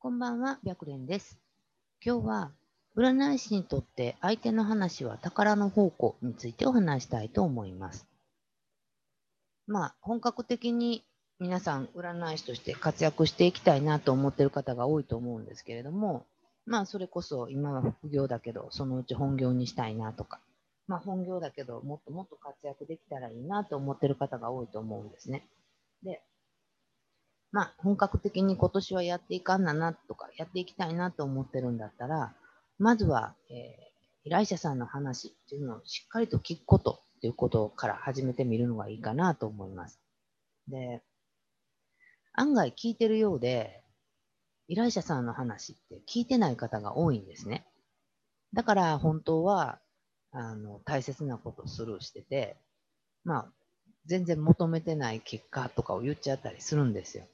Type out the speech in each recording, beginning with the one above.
こんばんは、白蓮です。今日は、占い師にとって相手の話は宝の宝庫についてお話したいと思います。まあ、本格的に皆さん占い師として活躍していきたいなと思っている方が多いと思うんですけれども、まあ、それこそ今は副業だけど、そのうち本業にしたいなとか、まあ、本業だけど、もっともっと活躍できたらいいなと思っている方が多いと思うんですね。で、まあ、本格的に今年はやっていかんななとか、やっていきたいなと思ってるんだったら、まずは、えー、依頼者さんの話っていうのをしっかりと聞くことっていうことから始めてみるのがいいかなと思います。で、案外聞いてるようで、依頼者さんの話って聞いてない方が多いんですね。だから本当は、あの、大切なことをスルーしてて、まあ、全然求めてない結果とかを言っちゃったりするんですよ。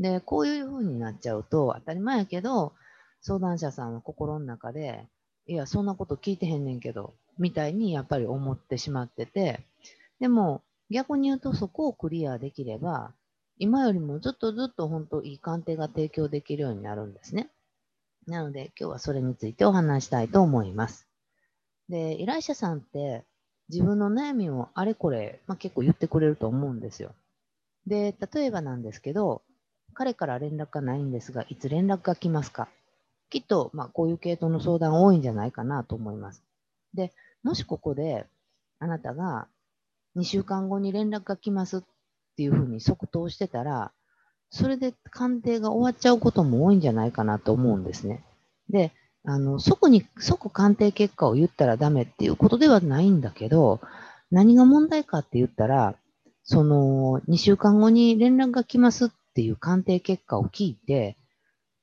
で、こういう風になっちゃうと当たり前やけど、相談者さんは心の中で、いや、そんなこと聞いてへんねんけど、みたいにやっぱり思ってしまってて、でも逆に言うとそこをクリアできれば、今よりもずっとずっと本当いい鑑定が提供できるようになるんですね。なので今日はそれについてお話したいと思います。で、依頼者さんって自分の悩みをあれこれ、まあ、結構言ってくれると思うんですよ。で、例えばなんですけど、彼から連絡がないんですが、いつ連絡が来ますか？きっと、まあ、こういう系統の相談多いんじゃないかなと思います。で、もしここで、あなたが2週間後に連絡が来ますっていうふうに即答してたら、それで鑑定が終わっちゃうことも多いんじゃないかなと思うんですね。で、あの、即に、即鑑定結果を言ったらダメっていうことではないんだけど、何が問題かって言ったら、その、2週間後に連絡が来ますってっていう鑑定結果を聞いて、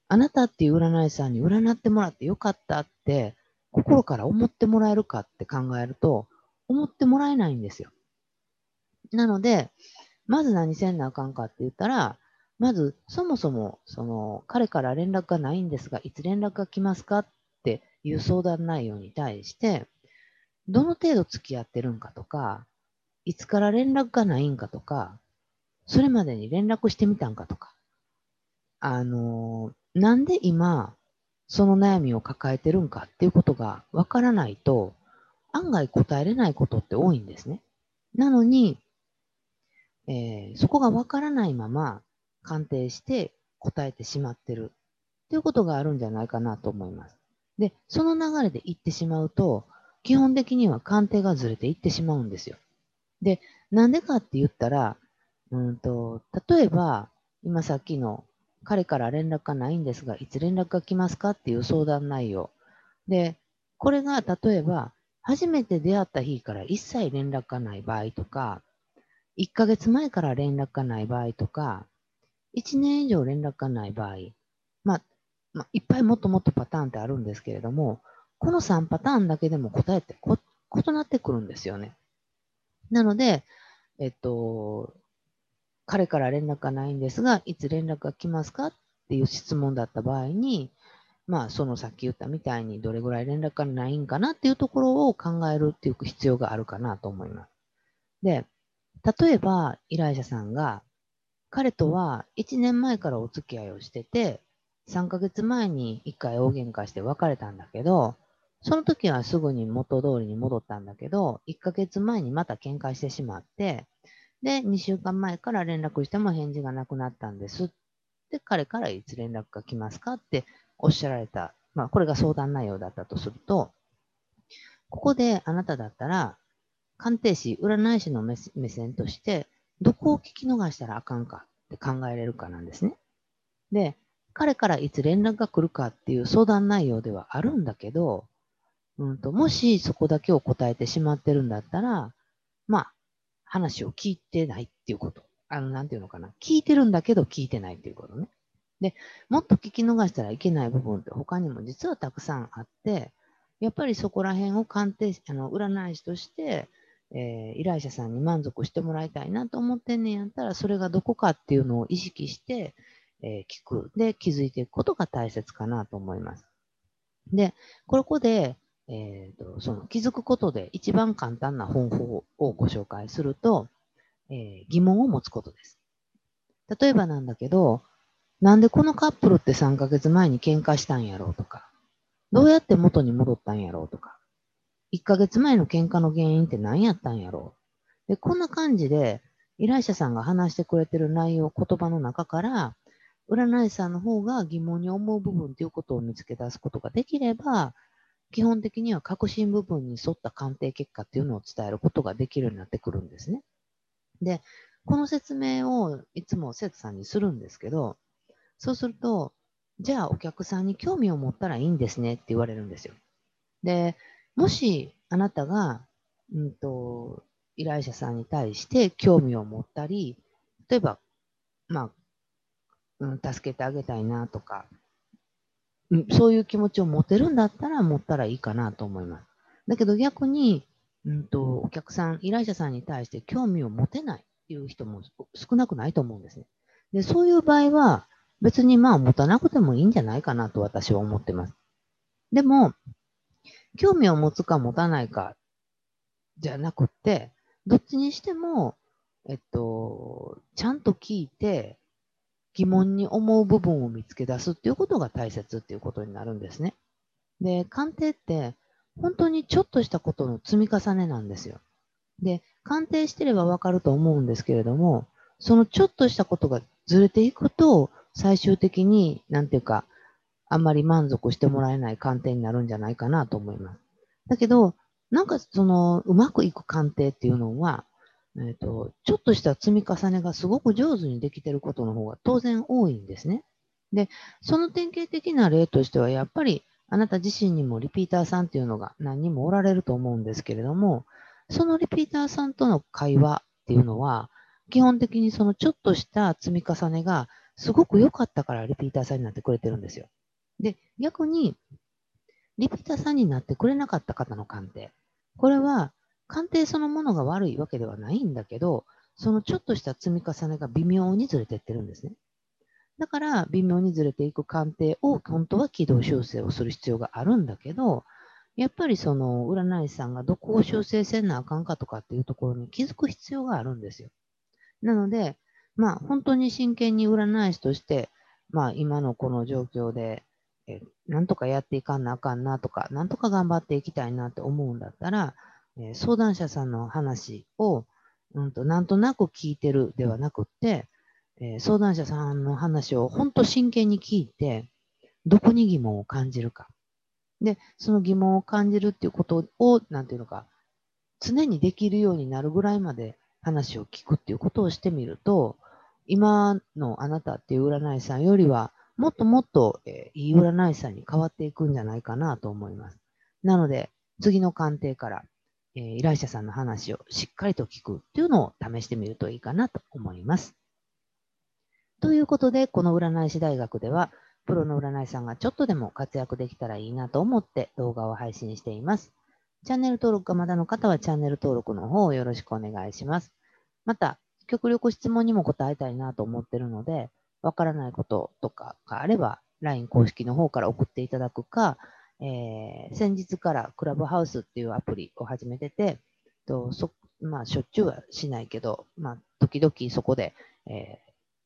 あなたっていう占い師さんに占ってもらってよかったって、心から思ってもらえるかって考えると、思ってもらえないんですよ。なので、まず何せんなあかんかって言ったら、まず、そもそも、その、彼から連絡がないんですが、いつ連絡が来ますかっていう相談内容に対して、どの程度付き合ってるんかとか、いつから連絡がないんかとか、それまでに連絡してみたんかとか、あの、なんで今、その悩みを抱えてるんかっていうことがわからないと、案外答えれないことって多いんですね。なのに、えー、そこがわからないまま鑑定して答えてしまってるっていうことがあるんじゃないかなと思います。で、その流れで言ってしまうと、基本的には鑑定がずれていってしまうんですよ。で、なんでかって言ったら、うんと、例えば、今さっきの彼から連絡がないんですが、いつ連絡が来ますかっていう相談内容。で、これが例えば、初めて出会った日から一切連絡がない場合とか、1ヶ月前から連絡がない場合とか、1年以上連絡がない場合、まあ、まあ、いっぱいもっともっとパターンってあるんですけれども、この3パターンだけでも答えって異なってくるんですよね。なので、えっと、彼から連絡がないんですが、いつ連絡が来ますかっていう質問だった場合に、まあ、そのさっき言ったみたいにどれぐらい連絡がないんかなっていうところを考えるっていう必要があるかなと思います。で、例えば依頼者さんが、彼とは1年前からお付き合いをしてて、3ヶ月前に1回大喧嘩して別れたんだけど、その時はすぐに元通りに戻ったんだけど、1ヶ月前にまた喧嘩してしまって、で、2週間前から連絡しても返事がなくなったんです。で、彼からいつ連絡が来ますかっておっしゃられた。まあ、これが相談内容だったとすると、ここであなただったら、鑑定士、占い師の目線として、どこを聞き逃したらあかんかって考えれるかなんですね。で、彼からいつ連絡が来るかっていう相談内容ではあるんだけど、うんと、もしそこだけを答えてしまってるんだったら、まあ、話を聞いてないっていうこと。あの、なんていうのかな。聞いてるんだけど聞いてないっていうことね。で、もっと聞き逃したらいけない部分って他にも実はたくさんあって、やっぱりそこら辺を鑑定、あの、占い師として、えー、依頼者さんに満足してもらいたいなと思ってんねんやったら、それがどこかっていうのを意識して、えー、聞く。で、気づいていくことが大切かなと思います。で、ここで、えーと、その気づくことで一番簡単な方法をご紹介すると、えー、疑問を持つことです。例えばなんだけど、なんでこのカップルって3ヶ月前に喧嘩したんやろうとか、どうやって元に戻ったんやろうとか、1ヶ月前の喧嘩の原因って何やったんやろう。で、こんな感じで、依頼者さんが話してくれてる内容、言葉の中から、占い師さんの方が疑問に思う部分ということを見つけ出すことができれば、基本的には核心部分に沿った鑑定結果っていうのを伝えることができるようになってくるんですね。で、この説明をいつも生徒さんにするんですけど、そうすると、じゃあお客さんに興味を持ったらいいんですねって言われるんですよ。で、もしあなたが、うんと、依頼者さんに対して興味を持ったり、例えば、まあ、うん、助けてあげたいなとか、そういう気持ちを持てるんだったら持ったらいいかなと思います。だけど逆に、うんと、お客さん、依頼者さんに対して興味を持てないっていう人も少なくないと思うんですね。で、そういう場合は、別にまあ持たなくてもいいんじゃないかなと私は思ってます。でも、興味を持つか持たないかじゃなくて、どっちにしても、えっと、ちゃんと聞いて、疑問に思う部分を見つけ出すっていうことが大切っていうことになるんですね。で、鑑定って本当にちょっとしたことの積み重ねなんですよ。で、鑑定してればわかると思うんですけれども、そのちょっとしたことがずれていくと、最終的に、なんていうか、あんまり満足してもらえない鑑定になるんじゃないかなと思います。だけど、なんかその、うまくいく鑑定っていうのは、えっ、ー、と、ちょっとした積み重ねがすごく上手にできてることの方が当然多いんですね。で、その典型的な例としては、やっぱりあなた自身にもリピーターさんっていうのが何人もおられると思うんですけれども、そのリピーターさんとの会話っていうのは、基本的にそのちょっとした積み重ねがすごく良かったからリピーターさんになってくれてるんですよ。で、逆に、リピーターさんになってくれなかった方の鑑定。これは、鑑定そのものが悪いわけではないんだけど、そのちょっとした積み重ねが微妙にずれてってるんですね。だから、微妙にずれていく鑑定を本当は軌道修正をする必要があるんだけど、やっぱりその占い師さんがどこを修正せんなあかんかとかっていうところに気づく必要があるんですよ。なので、まあ本当に真剣に占い師として、まあ今のこの状況で、えなんとかやっていかんなあかんなとか、なんとか頑張っていきたいなって思うんだったら、え相談者さんの話を、うんと、なんとなく聞いてるではなくって、え相談者さんの話を本当真剣に聞いて、どこに疑問を感じるか。で、その疑問を感じるっていうことを、なんていうのか、常にできるようになるぐらいまで話を聞くっていうことをしてみると、今のあなたっていう占い師さんよりは、もっともっと、えー、いい占い師さんに変わっていくんじゃないかなと思います。なので、次の鑑定から、えー、依頼者さんの話をしっかりと聞くっていうのを試してみるといいかなと思います。ということで、この占い師大学では、プロの占い師さんがちょっとでも活躍できたらいいなと思って動画を配信しています。チャンネル登録がまだの方はチャンネル登録の方をよろしくお願いします。また、極力質問にも答えたいなと思ってるので、わからないこととかがあれば、LINE 公式の方から送っていただくか、えー、先日からクラブハウスっていうアプリを始めてて、とそまあ、しょっちゅうはしないけど、まあ、時々そこで、え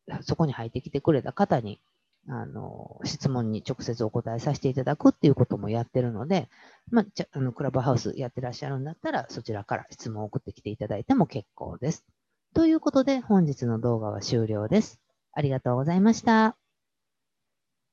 ー、そこに入ってきてくれた方にあの、質問に直接お答えさせていただくっていうこともやってるので、まあ、じゃあのクラブハウスやってらっしゃるんだったら、そちらから質問を送ってきていただいても結構です。ということで、本日の動画は終了です。ありがとうございました。